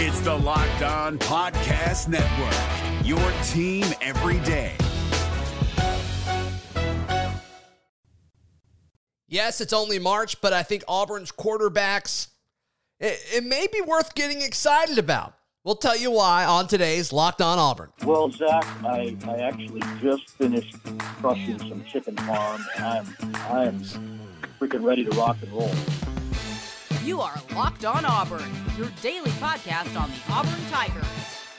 It's the Locked On Podcast Network, your team every day. Yes, it's only March, but I think Auburn's quarterbacks, it, it may be worth getting excited about. We'll tell you why on today's Locked On Auburn. Well, Zach, I, I actually just finished crushing some chicken farm, and I'm I'm freaking ready to rock and roll. You are Locked On Auburn, your daily podcast on the Auburn Tigers,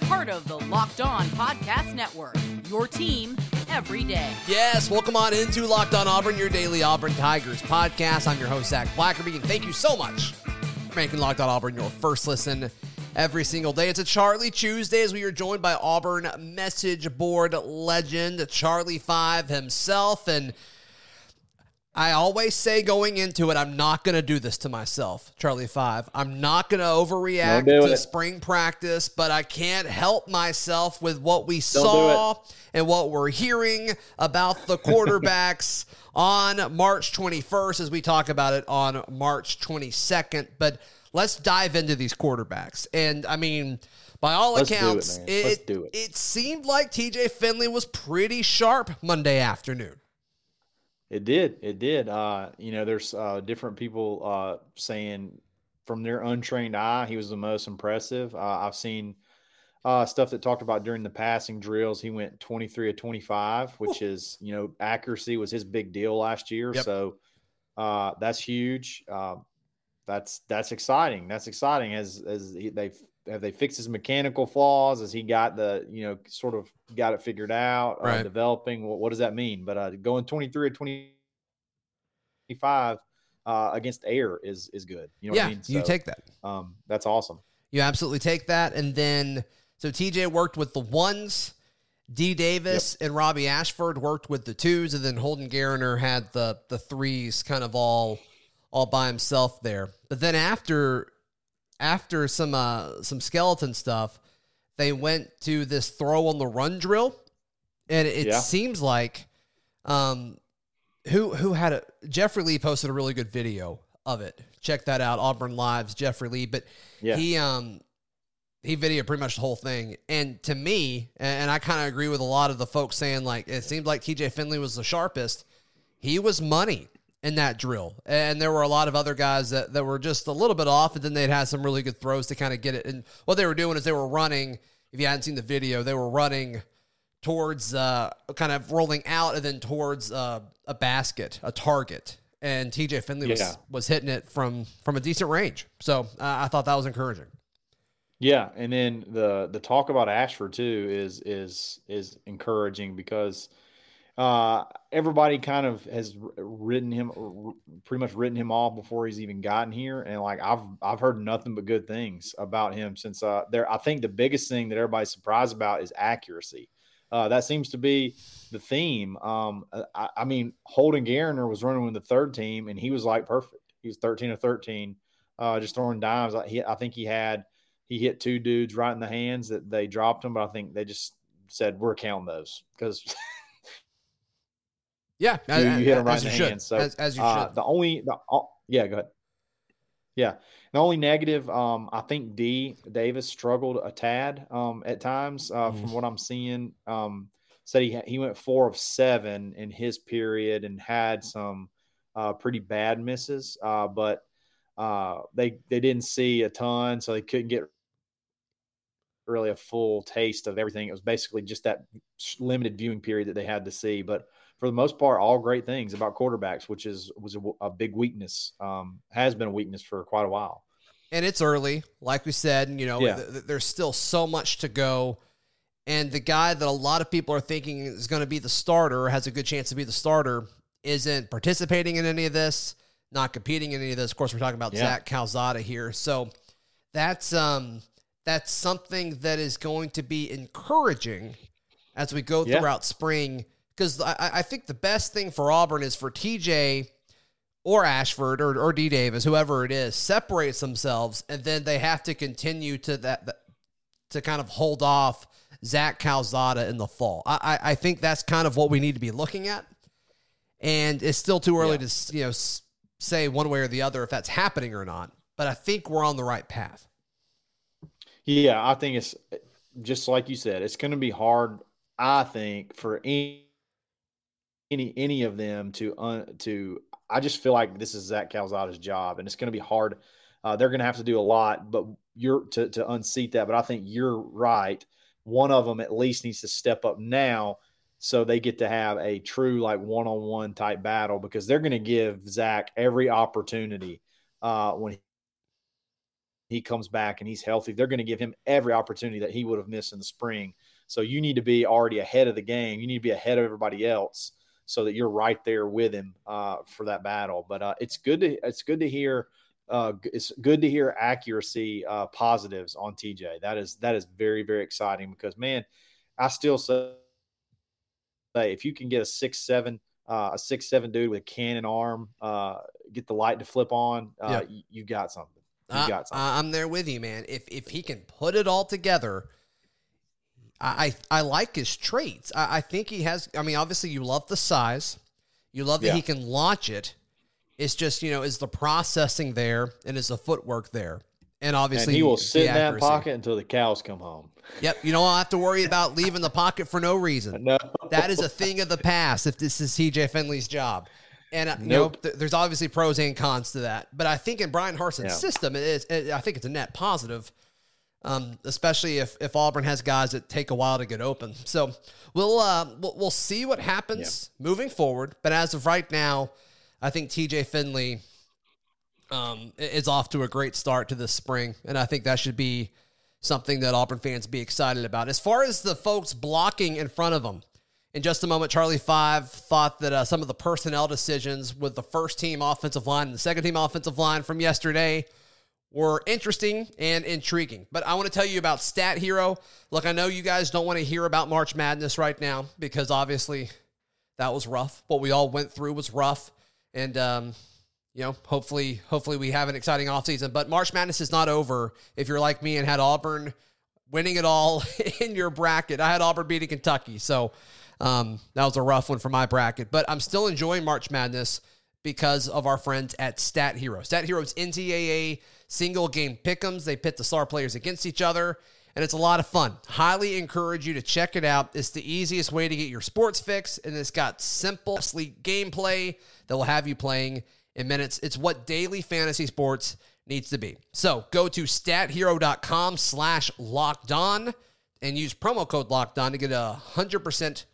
part of the Locked On Podcast Network. Your team every day. Yes, welcome on into Locked On Auburn, your daily Auburn Tigers podcast. I'm your host Zac Blackerby, and thank you so much for making Locked On Auburn your first listen every single day. It's a Charlie Tuesday as we are joined by Auburn message board legend Charlie Five himself. And I always say going into it, I'm not going to do this to myself, Charlie Five. I'm not going to overreact to it. spring practice, but I can't help myself with what we do saw and what we're hearing about the quarterbacks on March 21st as we talk about it on March 22nd. But let's dive into these quarterbacks. And I mean, by all Let's it, accounts, it, do it. it seemed like TJ Finley was pretty sharp Monday afternoon. It did. It did. Uh, you know, there's uh, different people uh, saying from their untrained eye, he was the most impressive. Uh, I've seen uh, stuff that talked about during the passing drills. He went 23 of 25, which is, you know, accuracy was his big deal last year. Yep. So uh, that's huge. That's that's exciting. That's exciting. As as he, they have they fixed his mechanical flaws? Has he got the you know sort of got it figured out? Right. Uh, developing. What, what does that mean? But uh, going 23 or 25 uh, against air is is good. You know yeah, what I mean? you take that. um, that's awesome. You absolutely take that. And then, so TJ worked with the ones. Dee Davis and Robbie Ashford worked with the twos, and then Holden Geriner had the the threes kind of all all by himself there. But then after after some uh some skeleton stuff, they went to this throw on the run drill, and it Yeah. seems like um who who had a Jeffrey Lee posted a really good video of it. Check that out, Auburn Lives, Jeffrey Lee. But Yeah. he um he videoed pretty much the whole thing. And to me, and I kind of agree with a lot of the folks saying like it seemed like TJ Finley was the sharpest. He was money in that drill. And there were a lot of other guys that, that were just a little bit off, and then they'd had some really good throws to kind of get it. And what they were doing is they were running, if you hadn't seen the video, they were running towards uh, kind of rolling out and then towards uh, a basket, a target. And TJ Finley was, Yeah. was hitting it from from a decent range. So uh, I thought that was encouraging. Yeah, and then the the talk about Ashford too is is is encouraging because uh, everybody kind of has written him pretty much written him off before he's even gotten here, and like I've I've heard nothing but good things about him since uh, there. I think the biggest thing that everybody's surprised about is accuracy. Uh, that seems to be the theme. Um, I, I mean, Holden Geriner was running with the third team, and he was like perfect. He was thirteen of thirteen, uh, just throwing dimes. Like he, I think he had he hit two dudes right in the hands that they dropped him, but I think they just said we're counting those because Yeah, you, you hit them right as in the should. hands. So as, as you uh, should. the only the oh, yeah, go ahead. Yeah, the only negative, um, I think Dee Davis struggled a tad um, at times uh, Mhm. from what I'm seeing. Um, said he he went four of seven in his period and had some uh, pretty bad misses, uh, but uh, they they didn't see a ton, so they couldn't get really a full taste of everything. It was basically just that limited viewing period that they had to see. But for the most part, all great things about quarterbacks, which is was a, a big weakness, um, has been a weakness for quite a while. and it's early, like we said. You know, Yeah. th- th- there's still so much to go. And the guy that a lot of people are thinking is going to be the starter, has a good chance to be the starter, isn't participating in any of this, not competing in any of this. Of course, we're talking about Yeah. Zach Calzada here. So that's um that's something that is going to be encouraging as we go Yeah. throughout spring. Because I, I think the best thing for Auburn is for TJ or Ashford or, or Dee Davis, whoever it is, separates themselves, and then they have to continue to that, to kind of hold off Zach Calzada in the fall. I, I I think that's kind of what we need to be looking at, and it's still too early Yeah. to you know say one way or the other if that's happening or not. But I think we're on the right path. Yeah, I think it's just like you said. It's going to be hard. I think for any any any of them to un, to. I just feel like this is Zach Calzada's job, and it's going to be hard. Uh, they're going to have to do a lot, but you're to to unseat that. But I think you're right. One of them at least needs to step up now, so they get to have a true like one on one type battle because they're going to give Zach every opportunity uh, when he comes back and he's healthy, they're going to give him every opportunity that he would have missed in the spring. So you need to be already ahead of the game. You need to be ahead of everybody else so that you're right there with him uh, for that battle. But uh, it's good to it's good to hear. Uh, it's good to hear accuracy uh, positives on TJ. That is that is very very exciting because man, I still say if you can get a six seven uh, a six seven dude with a cannon arm, uh, get the light to flip on, uh, you, you got something. You got something. I'm there with you, man. If if he can put it all together, I I, I like his traits. I, I, think he has. I mean, obviously, you love the size, you love that yeah. he can launch it. It's just you know, is the processing there and is the footwork there? And obviously, and he will sit in that pocket until the cows come home. Yep, you don't have to worry about leaving the pocket for no reason. No, that is a thing of the past. If this is TJ Finley's job, and uh, nope. you know, th- there's obviously pros and cons to that. But I think in Bryan Harsin's yeah. system, it is. It, I think it's a net positive, um, especially if if Auburn has guys that take a while to get open. So we'll uh, we'll, we'll see what happens yeah. moving forward. But as of right now, I think T.J. Finley um, is off to a great start to this spring, and I think that should be something that Auburn fans be excited about. As far as the folks blocking in front of them, in just a moment, Charlie Five thought that uh, some of the personnel decisions with the first team offensive line and the second team offensive line from yesterday were interesting and intriguing. But I want to tell you about Stat Hero. Look, I know you guys don't want to hear about March Madness right now because obviously that was rough. What we all went through was rough. And, um, you know, hopefully, hopefully we have an exciting offseason. But March Madness is not over if you're like me and had Auburn winning it all in your bracket. I had Auburn beating Kentucky. So, um, that was a rough one for my bracket, but I'm still enjoying March Madness because of our friends at Stat Hero. Stat Hero's NCAA single game pick'ems. They pit the star players against each other, and it's a lot of fun. Highly encourage you to check it out. It's the easiest way to get your sports fix, and it's got simple, sleek gameplay that will have you playing in minutes. It's what daily fantasy sports needs to be. So go to stathero.com slash locked on and use promo code locked on to get a 100%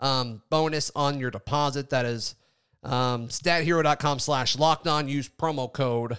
um, bonus on your deposit. That is um, stathero.com slash locked on. Use promo code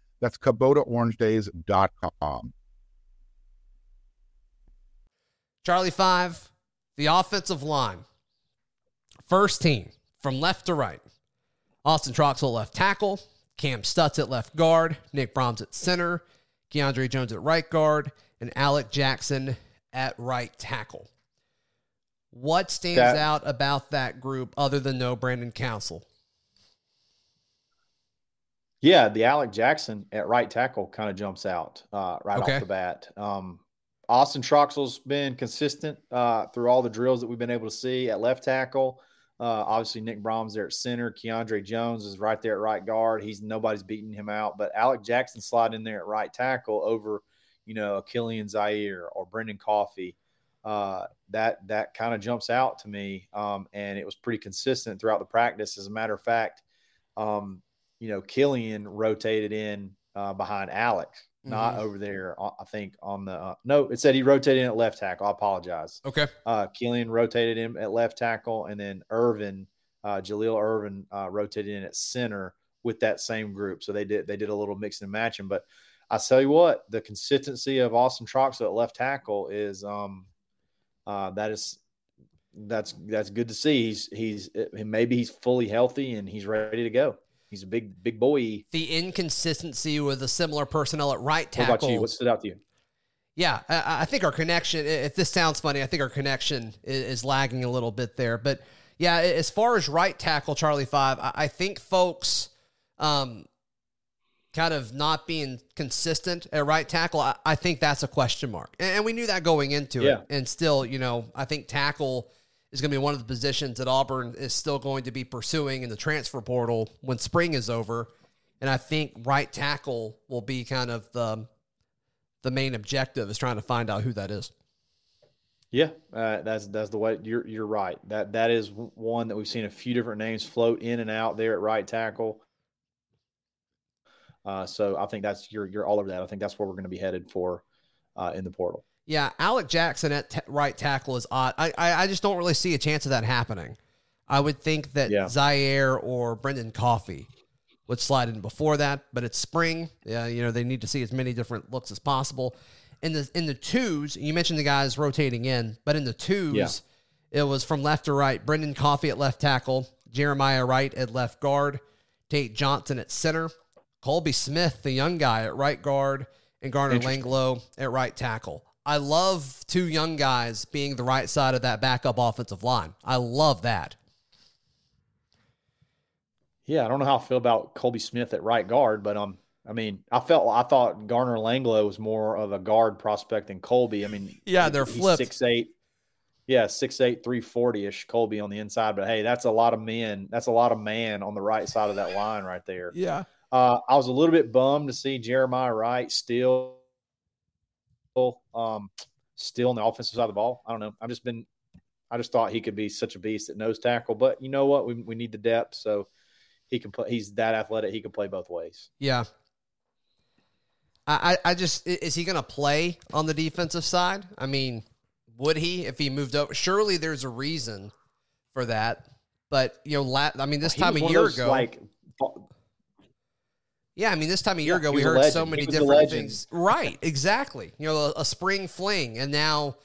That's KubotaOrangeDays.com. Charlie Five, the offensive line. First team from left to right. Austin Troxell left tackle, Cam Stutts at left guard, Nick Brahms at center, Keiondre Jones at right guard, and Alec Jackson at right tackle. What stands that, out about that group other than no Brandon Council? Yeah, the Alec Jackson at right tackle kind of jumps out uh, right okay. off the bat. Um, Austin Troxell's been consistent uh, through all the drills that we've been able to see at left tackle. Uh, obviously, Nick Brahms there at center. Keiondre Jones is right there at right guard. He's nobody's beating him out, but Alec Jackson slide in there at right tackle over, you know, a Kilian Zierer or Brendan Coffey uh, that that kind of jumps out to me. Um, and it was pretty consistent throughout the practice. As a matter of fact, um, you know, Kilian rotated in uh, behind Alex, not mm-hmm. over there. Uh, I think on the uh, no, it said he rotated in at left tackle. I apologize. Okay. Uh, Kilian rotated him at left tackle, and then Irvin, uh, Jalil Irvin, uh, rotated in at center with that same group. So they did they did a little mix and matching. But I tell you what, the consistency of Austin Troxell at left tackle is um, uh, that is that's that's good to see. He's he's maybe he's fully healthy and he's ready to go. He's a big big boy. The inconsistency with a similar personnel at right tackle. What about you? What stood out to you? Yeah, I, I think our connection. If this sounds funny, I think our connection is, is lagging a little bit there. But yeah, as far as right tackle, Charlie Five, I, I think folks, um, kind of not being consistent at right tackle, I, I think that's a question mark, and, and we knew that going into Yeah. it. And still, you know, I think tackle is going to be one of the positions that Auburn is still going to be pursuing in the transfer portal when spring is over. And I think right tackle will be kind of the the main objective is trying to find out who that is. Yeah, uh, that's that's the way you're you're right. That that is one that we've seen a few different names float in and out there at right tackle. Uh, so I think that's you're you're all over that. I think that's where we're going to be headed for uh, in the portal. Yeah, Alec Jackson at ta right tackle is odd. I, I I just don't really see a chance of that happening. I would think that Yeah. Zierer or Brendan Coffey would slide in before that, but it's spring. Yeah, you know they need to see as many different looks as possible. In the in the twos, you mentioned the guys rotating in, but in the twos, Yeah. it was from left to right. Brendan Coffey at left tackle, Jeremiah Wright at left guard, Tate Johnson at center, Colby Smith, the young guy at right guard, and Garner. Langlow at right tackle. I love two young guys being the right side of that backup offensive line. I love that. Yeah, I don't know how I feel about Colby Smith at right guard, but um, I mean, I felt I thought Garner Langlow was more of a guard prospect than Colby. I mean, Yeah, they're flipped. Six eight, yeah, six eight, three forty ish. Colby on the inside, but hey, that's a lot of men. That's a lot of man on the right side of that line right there. Yeah. Uh, I was a little bit bummed to see Jeremiah Wright still, um, still on the offensive side of the ball. I don't know. I've just been, I just thought he could be such a beast at nose tackle, but you know what? We we need the depth, so he can play. He's that athletic. He can play both ways. Yeah. I, I just is he going to play on the defensive side? I mean, would he if he moved over? Surely there's a reason for that. But you know, la- I mean, this He time a year those, ago, like yeah, I mean, this time a year Yeah, ago, we heard so many He different things. Right, exactly. You know, a, a spring fling, and now,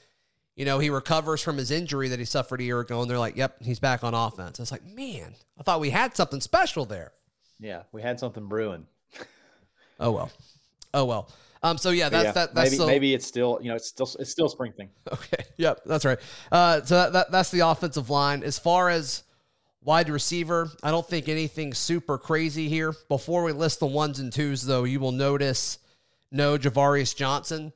you know, he recovers from his injury that he suffered a year ago, and they're like, "Yep, he's back on offense." It's like, man, I thought we had something special there. yeah, we had something brewing. Oh well, oh well. Um, so yeah, that's yeah, that. That's maybe the, maybe it's still you know it's still it's still spring thing. Okay. Yep, that's right. Uh, so that, that that's the offensive line. As far as wide receiver, I don't think anything super crazy here. Before we list the ones and twos, though, you will notice no Javarius Johnson.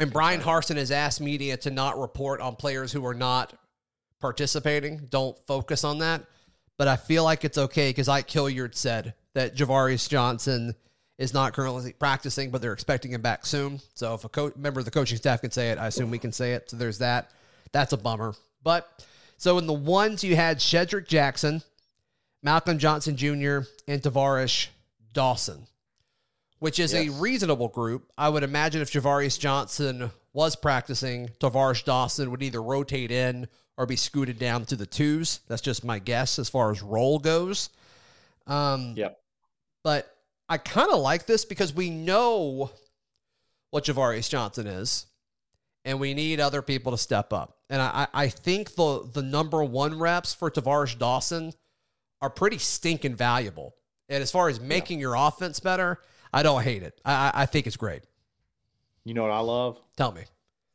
And Bryan Harsin has asked media to not report on players who are not participating. Don't focus on that. But I feel like it's okay because Ike Hilliard said that Javarius Johnson is not currently practicing, but they're expecting him back soon. So if a co- member of the coaching staff can say it, I assume we can say it. So there's that. That's a bummer. But so in the ones you had Shedrick Jackson, Malcolm Johnson Jr., and Tar'Varish Dawson, which is Yes. a reasonable group. I would imagine if Javarius Johnson was practicing, Tar'Varish Dawson would either rotate in or be scooted down to the twos. That's just my guess as far as role goes. Um, Yep. but I kind of like this because we know what Javarius Johnson is, and we need other people to step up. And I, I think the the number one reps for Tar'Varish Dawson are pretty stinking valuable. And as far as making your offense better, I don't hate it. I, I- think it's great. You know what I love? Tell me.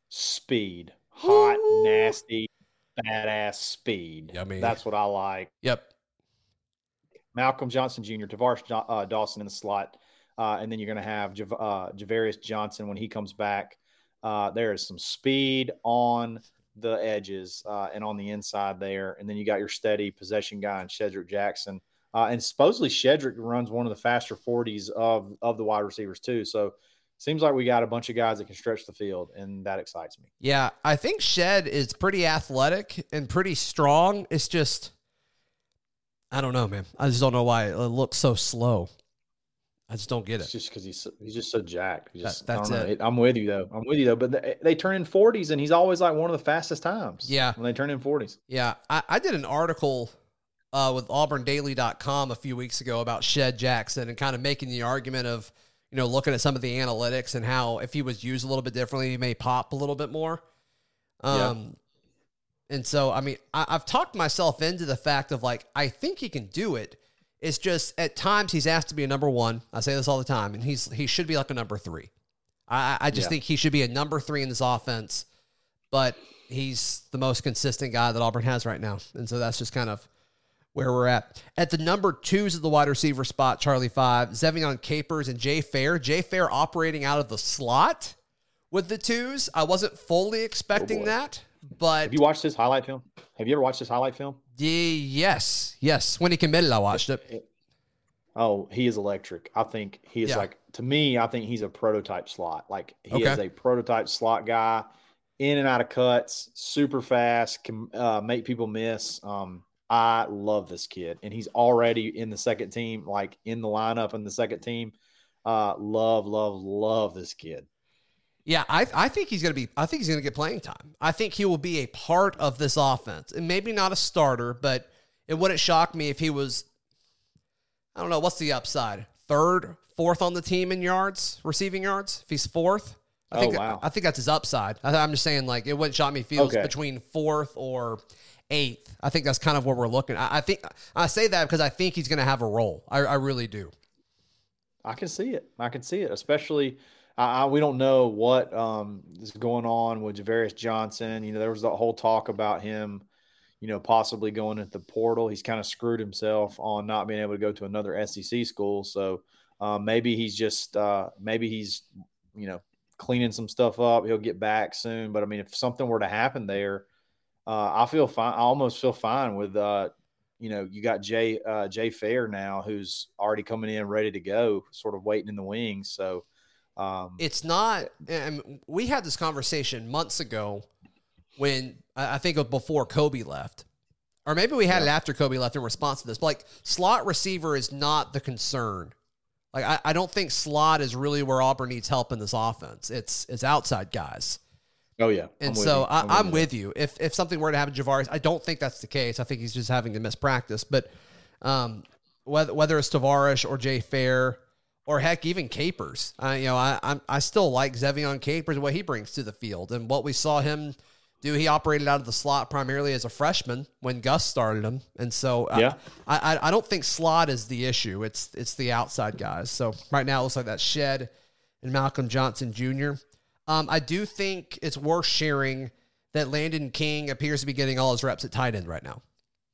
Speed, hot, nasty, badass speed. Yummy. That's what I like. Yep. Malcolm Johnson Jr., Tavares uh, Dawson in the slot, uh, and then you're going to have Jav- uh, Javarius Johnson when he comes back. Uh, there is some speed on the edges uh, and on the inside there, and then you got your steady possession guy in Shedrick Jackson, uh, and supposedly Shedrick runs one of the faster 40s of of the wide receivers too. So seems like we got a bunch of guys that can stretch the field, and that excites me. Yeah, I think Shed is pretty athletic and pretty strong. It's just, I don't know, man. I just don't know why it looks so slow. I just don't get It's it. just because he's he's just so jacked. He That- that's it. I'm with you though. I'm with you though. But they, they turn in 40s, and he's always like one of the fastest times. Yeah. when they turn in 40s. Yeah, I, I did an article uh, with AuburnDaily.com a few weeks ago about Shed Jackson and kind of making the argument of, you know, looking at some of the analytics and how if he was used a little bit differently, he may pop a little bit more. Yeah. Um, And so, I mean, I, I've talked myself into the fact of like, I think he can do it. It's just at times he's asked to be a number one. I say this all the time, and he's he should be like a number three. I, I just Yeah. think he should be a number three in this offense, but he's the most consistent guy that Auburn has right now. And so that's just kind of where we're at. At the number twos of the wide receiver spot, Charlie Five, Zevion Capers and Jay Fair. Jay Fair operating out of the slot with the twos. I wasn't fully expecting oh, boy. that, but Have you watched this highlight film? Have you ever watched this highlight film? Ye- yes, yes. When he committed, I watched it. Oh, he is electric. I think he is Yeah. like to me. I think he's a prototype slot. Like he is a prototype slot guy, in and out of cuts, super fast, can uh, make people miss. Um, I love this kid, and he's already in the second team, like in the lineup in the second team. Uh, love, love, love this kid. Yeah, I, I think he's gonna be. I think he's gonna get playing time. I think he will be a part of this offense, and maybe not a starter, but it wouldn't shock me if he was. I don't know what's the upside. Third, fourth on the team in yards, receiving yards. If he's fourth, I Oh, think wow. I think that's his upside. I, I'm just saying, like it wouldn't shock me if he was Okay. between fourth or eighth. I think that's kind of what we're looking. I, I think I say that because I think he's gonna have a role. I, I really do. I can see it. I can see it, especially. I, I, we don't know what um, is going on with Javarius Johnson. You know, there was the whole talk about him, you know, possibly going at the portal. He's kind of screwed himself on not being able to go to another SEC school. So uh, maybe he's just uh, maybe he's you know cleaning some stuff up. He'll get back soon. But I mean, if something were to happen there, uh, I feel fine. I almost feel fine with uh, you know, you got Jay uh, Jay Fair now, who's already coming in ready to go, sort of waiting in the wings. So, um, it's not and we had this conversation months ago when I I think before Kobe left. Or maybe we had it after Kobe left in response to this. But like slot receiver is not the concern. Like I, I don't think slot is really where Auburn needs help in this offense. It's it's outside guys. oh yeah, And I'm so. I, I'm you. with you. If if something were to happen to Tavares, I don't think that's the case. I think he's just having to miss practice. But um, whether whether it's Tavares or Jay Fair or heck even Capers, I you know I I'm, I still like Zevion Capers and what he brings to the field and what we saw him do. He operated out of the slot primarily as a freshman when Gus started him, and so I- Yeah. I, I I don't think slot is the issue. It's it's the outside guys. So right now it looks like that Shed and Malcolm Johnson Jr. Um, I do think it's worth sharing that Landon King appears to be getting all his reps at tight end right now.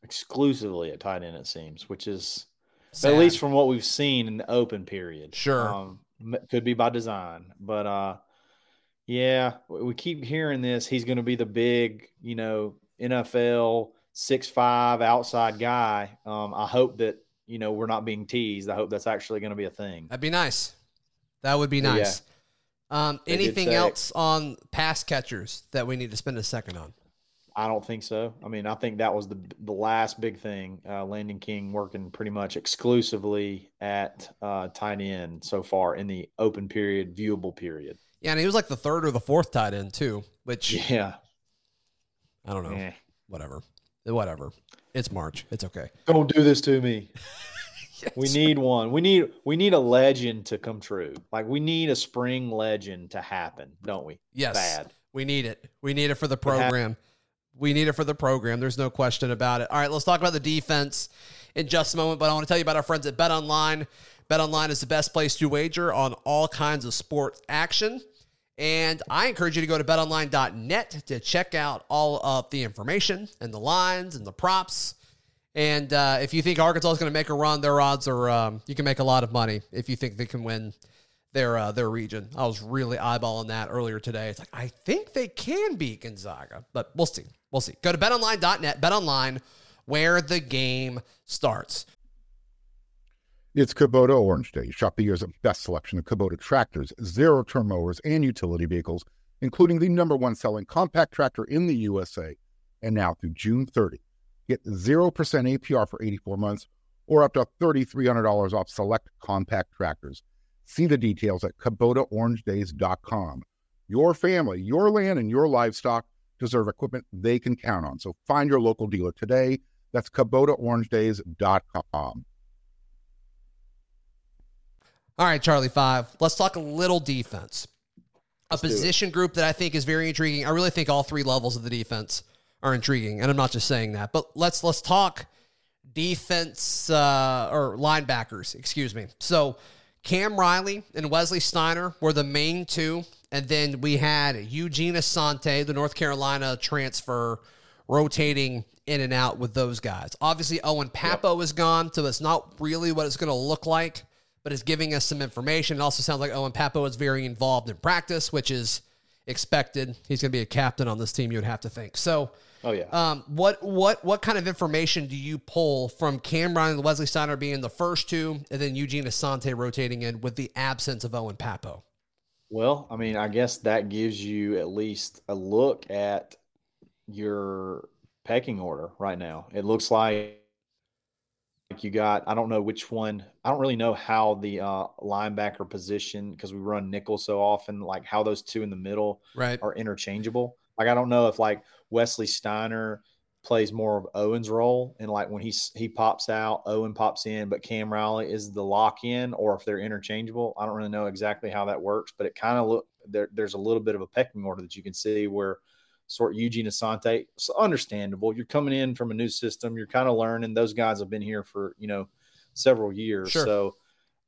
exclusively at tight end. It seems, which is Sad. at least from what we've seen in the open period. Sure. um, could be by design, but uh, yeah, we keep hearing this. He's going to be the big, you know, NFL six five outside guy. Um, I hope that you know we're not being teased. I hope that's actually going to be a thing. That'd be nice. That would be Yeah. nice. Um, anything else on pass catchers that we need to spend a second on? I don't think so. I mean, I think that was the the last big thing. Uh, Landon King working pretty much exclusively at uh, tight end so far in the open period, viewable period. Yeah, and he was like the third or the fourth tight end too, which Yeah. I don't know. Eh. Whatever. Whatever. It's March. It's okay. Don't do this to me. We need one. We need we need a legend to come true. Like we need a spring legend to happen, don't we? Yes. Bad. We need it. We need it for the program. We need it for the program. There's no question about it. All right, let's talk about the defense in just a moment, but I want to tell you about our friends at Bet Online. Bet Online is the best place to wager on all kinds of sport action. And I encourage you to go to betonline.net to check out all of the information and the lines and the props. And uh, if you think Arkansas is going to make a run, their odds are um, you can make a lot of money if you think they can win their uh, their region. I was really eyeballing that earlier today. It's like I think they can beat Gonzaga, but we'll see. We'll see. Go to betonline.net, betonline, where the game starts. It's Kubota Orange Day. Shop the year's best selection of Kubota tractors, zero turn mowers, and utility vehicles, including the number one selling compact tractor in the USA. And now through June 30, get 0% APR for 84 months or up to $3,300 off select compact tractors. See the details at KubotaOrangeDays.com. Your family, your land, and your livestock deserve equipment they can count on. So find your local dealer today. That's KubotaOrangeDays.com. All right, Charlie Five. Let's talk a little defense. A do it. position group that I think is very intriguing. I really think all three levels of the defense are intriguing, and I'm not just saying that. But let's let's talk defense uh, or linebackers. Excuse me. So Cam Riley and Wesley Steiner were the main two. And then we had Eugene Asante, the North Carolina transfer, rotating in and out with those guys. Obviously, Owen Pappoe is gone, so it's not really what it's going to look like, but it's giving us some information. It also sounds like Owen Pappoe is very involved in practice, which is expected. He's going to be a captain on this team, you would have to think. So, Oh yeah. um, what what what kind of information do you pull from Cam Riley and Wesley Steiner being the first two, and then Eugene Asante rotating in with the absence of Owen Pappoe? Well, I mean, I guess that gives you at least a look at your pecking order right now. It looks like you got, I don't know which one, I don't really know how the uh, linebacker position, because we run nickel so often, like how those two in the middle Right. are interchangeable. Like, I don't know if like Wesley Steiner plays more of Owen's role, and like when he's he pops out, Owen pops in, but Cam Riley is the lock in, or if they're interchangeable. I don't really know exactly how that works, but it kind of look there. There's a little bit of a pecking order that you can see where sort Eugene Asante. It's understandable. You're coming in from a new system. You're kind of learning. Those guys have been here for you know several years. Sure. So,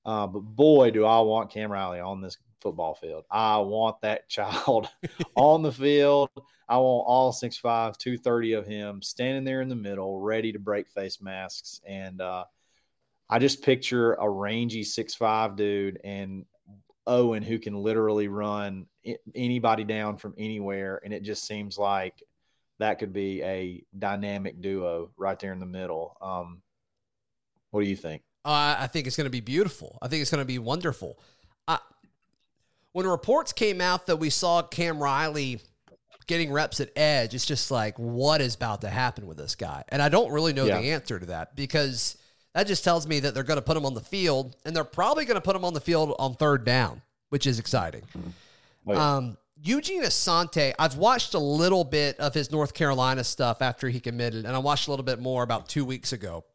uh, but boy, do I want Cam Riley on this football field. I want that child on the field. I want all 6'5, 230 of him standing there in the middle, ready to break face masks. And uh, I just picture a rangy 6'5 dude and Owen who can literally run anybody down from anywhere. And it just seems like that could be a dynamic duo right there in the middle. Um, what do you think? Uh, I think it's going to be beautiful. I think it's going to be wonderful. Uh, when reports came out that we saw Cam Riley getting reps at edge, it's just like, what is about to happen with this guy? And I don't really know Yeah. the answer to that because that just tells me that they're going to put him on the field and they're probably going to put him on the field on third down, which is exciting. Oh, yeah. Um, Eugene Asante, I've watched a little bit of his North Carolina stuff after he committed, and I watched a little bit more about two weeks ago.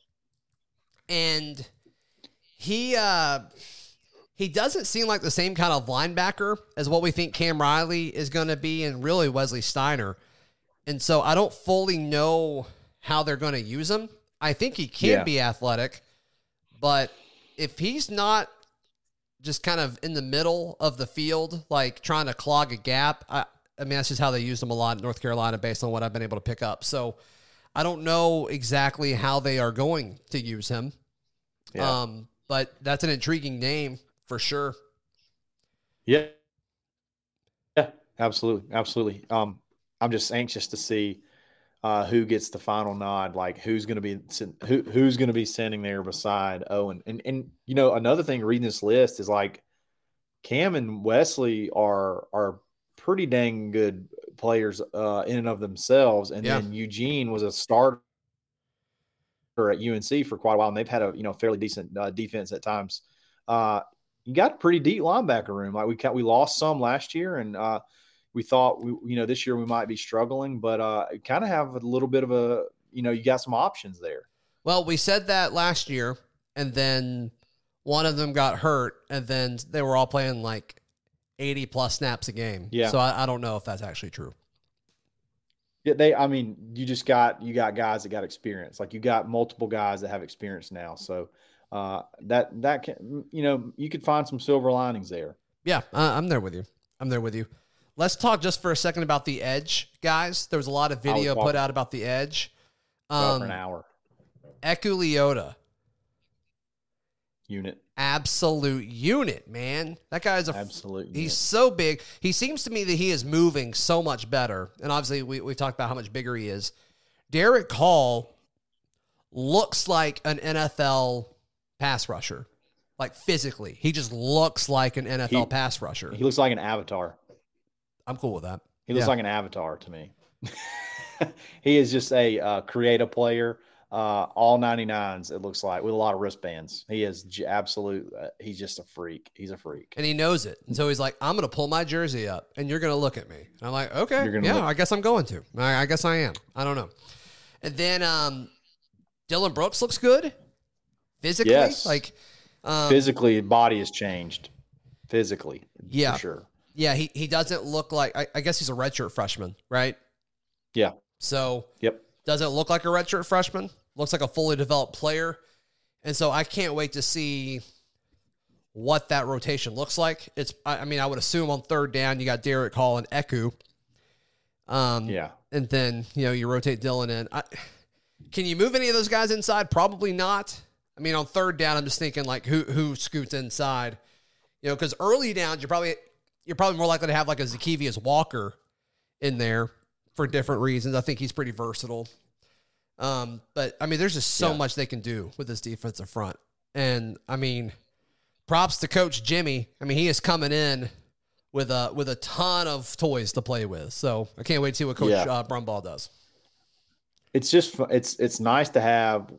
And he uh he doesn't seem like the same kind of linebacker as what we think Cam Riley is going to be, and really Wesley Steiner. And so I don't fully know how they're going to use him. I think he can Yeah. be athletic, but if he's not just kind of in the middle of the field, like trying to clog a gap. I, I mean, that's just how they used him a lot in North Carolina based on what I've been able to pick up. So I don't know exactly how they are going to use him. Yeah. Um, but that's an intriguing name for sure. Yeah. Yeah, absolutely. Absolutely. Um, I'm just anxious to see uh, who gets the final nod, like who's going to be who who's going to be standing there beside Owen. And and you know another thing reading this list is like Cam and Wesley are are pretty dang good players uh, in and of themselves. And Yeah. then Eugene was a starter at UNC for quite a while, and they've had a you know fairly decent uh, defense at times. Uh, you got a pretty deep linebacker room. Like we ca- we lost some last year, and uh, we thought we you know this year we might be struggling, but uh, kind of have a little bit of a you know you got some options there. Well, we said that last year, and then one of them got hurt, and then they were all playing like 80 plus snaps a game. Yeah. So I, I don't know if that's actually true. Yeah, they. I mean, you just got you got guys that got experience. Like you got multiple guys that have experience now. So uh, that that can you know you could find some silver linings there. Yeah, I, I'm there with you. I'm there with you. Let's talk just for a second about the edge, guys. There was a lot of video put out about the edge. Um, for an hour Eku Leota, unit. absolute unit, man. That guy's a Absolute He's so big. He seems to me that he is moving so much better. And obviously, we, we talked about how much bigger he is. Derek Hall looks like an NFL pass rusher, like physically. He just looks like an NFL He- pass rusher. He looks like an avatar. I'm cool with that. He looks Yeah. like an avatar to me. he is just a uh, creative player. Uh, all 99s, it looks like, with a lot of wristbands. He is j- absolute. Uh, he's just a freak. He's a freak. And he knows it. And so he's like, I'm going to pull my jersey up and you're going to look at me. And I'm like, okay, yeah, look- I guess I'm going to. I, I guess I am. I don't know. And then um, Dylan Brooks looks good physically. Yes. Like, um, Physically, body has changed. Physically, Yeah. sure. Yeah, he, he doesn't look like I, I guess he's a redshirt freshman, right? Yeah. So Yep. doesn't look like a redshirt freshman. Looks like a fully developed player. And so I can't wait to see what that rotation looks like. It's I, I mean I would assume on third down you got Derek Hall and Eku. Um, Yeah. and then you know you rotate Dylan in. I, can you move any of those guys inside? Probably not. I mean, on third down, I'm just thinking like who who scoots inside, you know, because early downs you're probably you're probably more likely to have like a Zakevius Walker in there for different reasons. I think he's pretty versatile. Um, but I mean, there's just so Yeah. much they can do with this defensive front, and I mean, props to Coach Jimmy. I mean, he is coming in with a with a ton of toys to play with. So I can't wait to see what Coach Yeah. uh, Brumbaugh does. it's just it's it's nice to have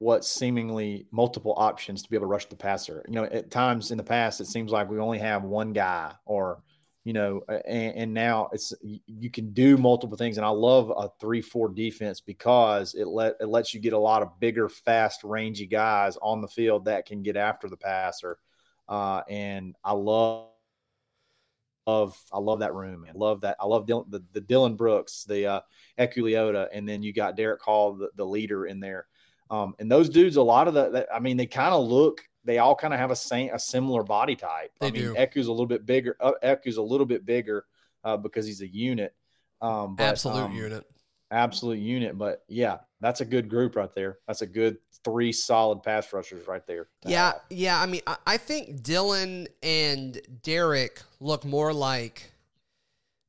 what seemingly multiple options to be able to rush the passer. You know, at times in the past it seems like we only have one guy or you know, and, and now it's you can do multiple things and I love a 3-4 defense because it let it lets you get a lot of bigger, fast, rangy guys on the field that can get after the passer. Uh, and I love love I love that room, man. Love that. I love Dylan, the, the Dylan Brooks, the uh, and then you got Derek Hall, the, the leader in there. Um, and those dudes, a lot of the, that, I mean, they kind of look, they all kind of have a same, a similar body type. I They mean, do. Eku's a little bit bigger. Uh, Eku's a little bit bigger uh, because he's a unit. Um, but, Absolute um, unit. absolute unit. But yeah, that's a good group right there. That's a good three solid pass rushers right there. Yeah, have. yeah. I mean, I, I think Dylan and Derek look more like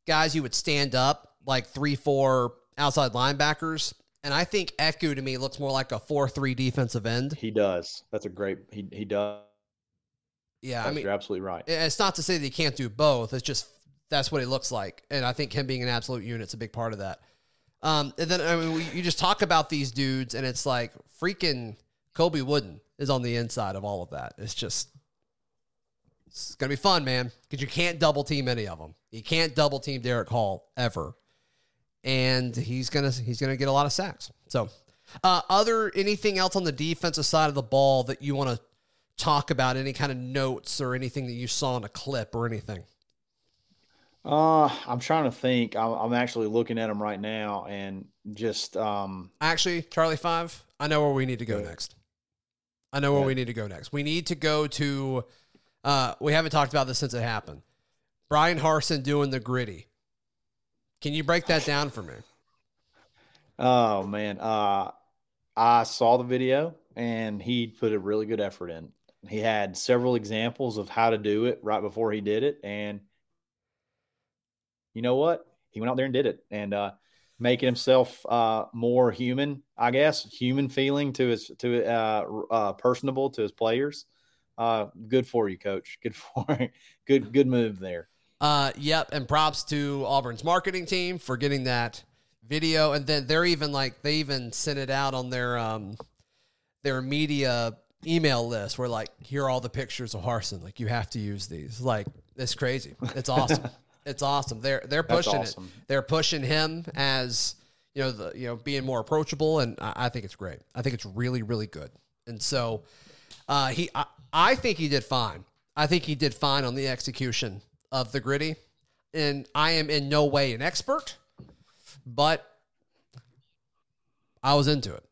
guys you would stand up, like three, four outside linebackers. And I think Eku to me looks more like a four-three defensive end. he does. That's a great. He he does. Yeah, I mean, you're absolutely right. it's not to say that he can't do both. It's just that's what he looks like, and I think him being an absolute unit is a big part of that. Um, and then I mean, we, you just talk about these dudes, and it's like freaking Colby Wooden is on the inside of all of that. It's just it's gonna be fun, man, because you can't double team any of them. You can't double team Derek Hall ever, and he's gonna he's gonna get a lot of sacks. So, uh, other anything else on the defensive side of the ball that you want to talk about? Any kind of notes or anything that you saw in a clip or anything? Uh, I'm trying to think. I'm, I'm actually looking at them right now, and just um, Actually, Charlie Five, I know where we need to go ahead. next. I know where Go we need to go next. We need to go to. Uh, we haven't talked about this since it happened. Bryan Harsin doing the gritty. Can you break that down for me? oh man, uh, I saw the video, and he put a really good effort in. He had several examples of how to do it right before he did it, and you know what? He went out there and did it, and uh, making himself uh, more human, I guess, human feeling to his to uh, uh, personable to his players. Uh, good for you, coach. Good for good good move there. Uh, yep, and props to Auburn's marketing team for getting that video, and then they're even like they even sent it out on their um their media email list where like here are all the pictures of Harsin, like you have to use these. Like it's crazy, it's awesome, it's awesome. They're they're pushing awesome. it. They're pushing him as you know the you know being more approachable, and I, I think it's great. I think it's really really good, and so uh, he I, I think he did fine. I think he did fine on the execution of the gritty. And I am in no way an expert, but I was into it.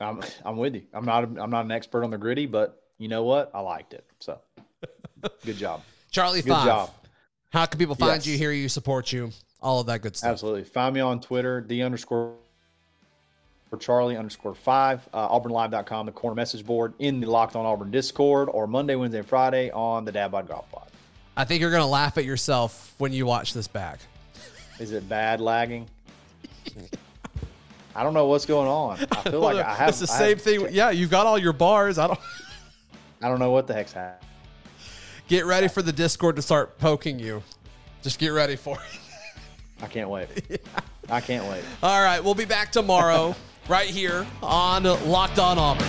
I'm I'm with you. I'm not I'm not an expert on the gritty, but you know what? I liked it. So good job. Charlie Good Five. job. How can people find Yes. you, hear you, support you, all of that good stuff? Absolutely. Find me on Twitter, D underscore for Charlie underscore five, uh, auburnlive.com, the corner message board in the Locked on Auburn Discord, or Monday, Wednesday, and Friday on the Dad Bod Golf Pod. I think you're gonna laugh at yourself when you watch this back. Is it bad lagging? I don't know what's going on. I feel like I have. it's the I same have- thing. Yeah, you've got all your bars. I don't I don't know what the heck's happening. get ready for the Discord to start poking you. Just get ready for it. I can't wait. I can't wait. All right, we'll be back tomorrow, right here on Locked On Auburn.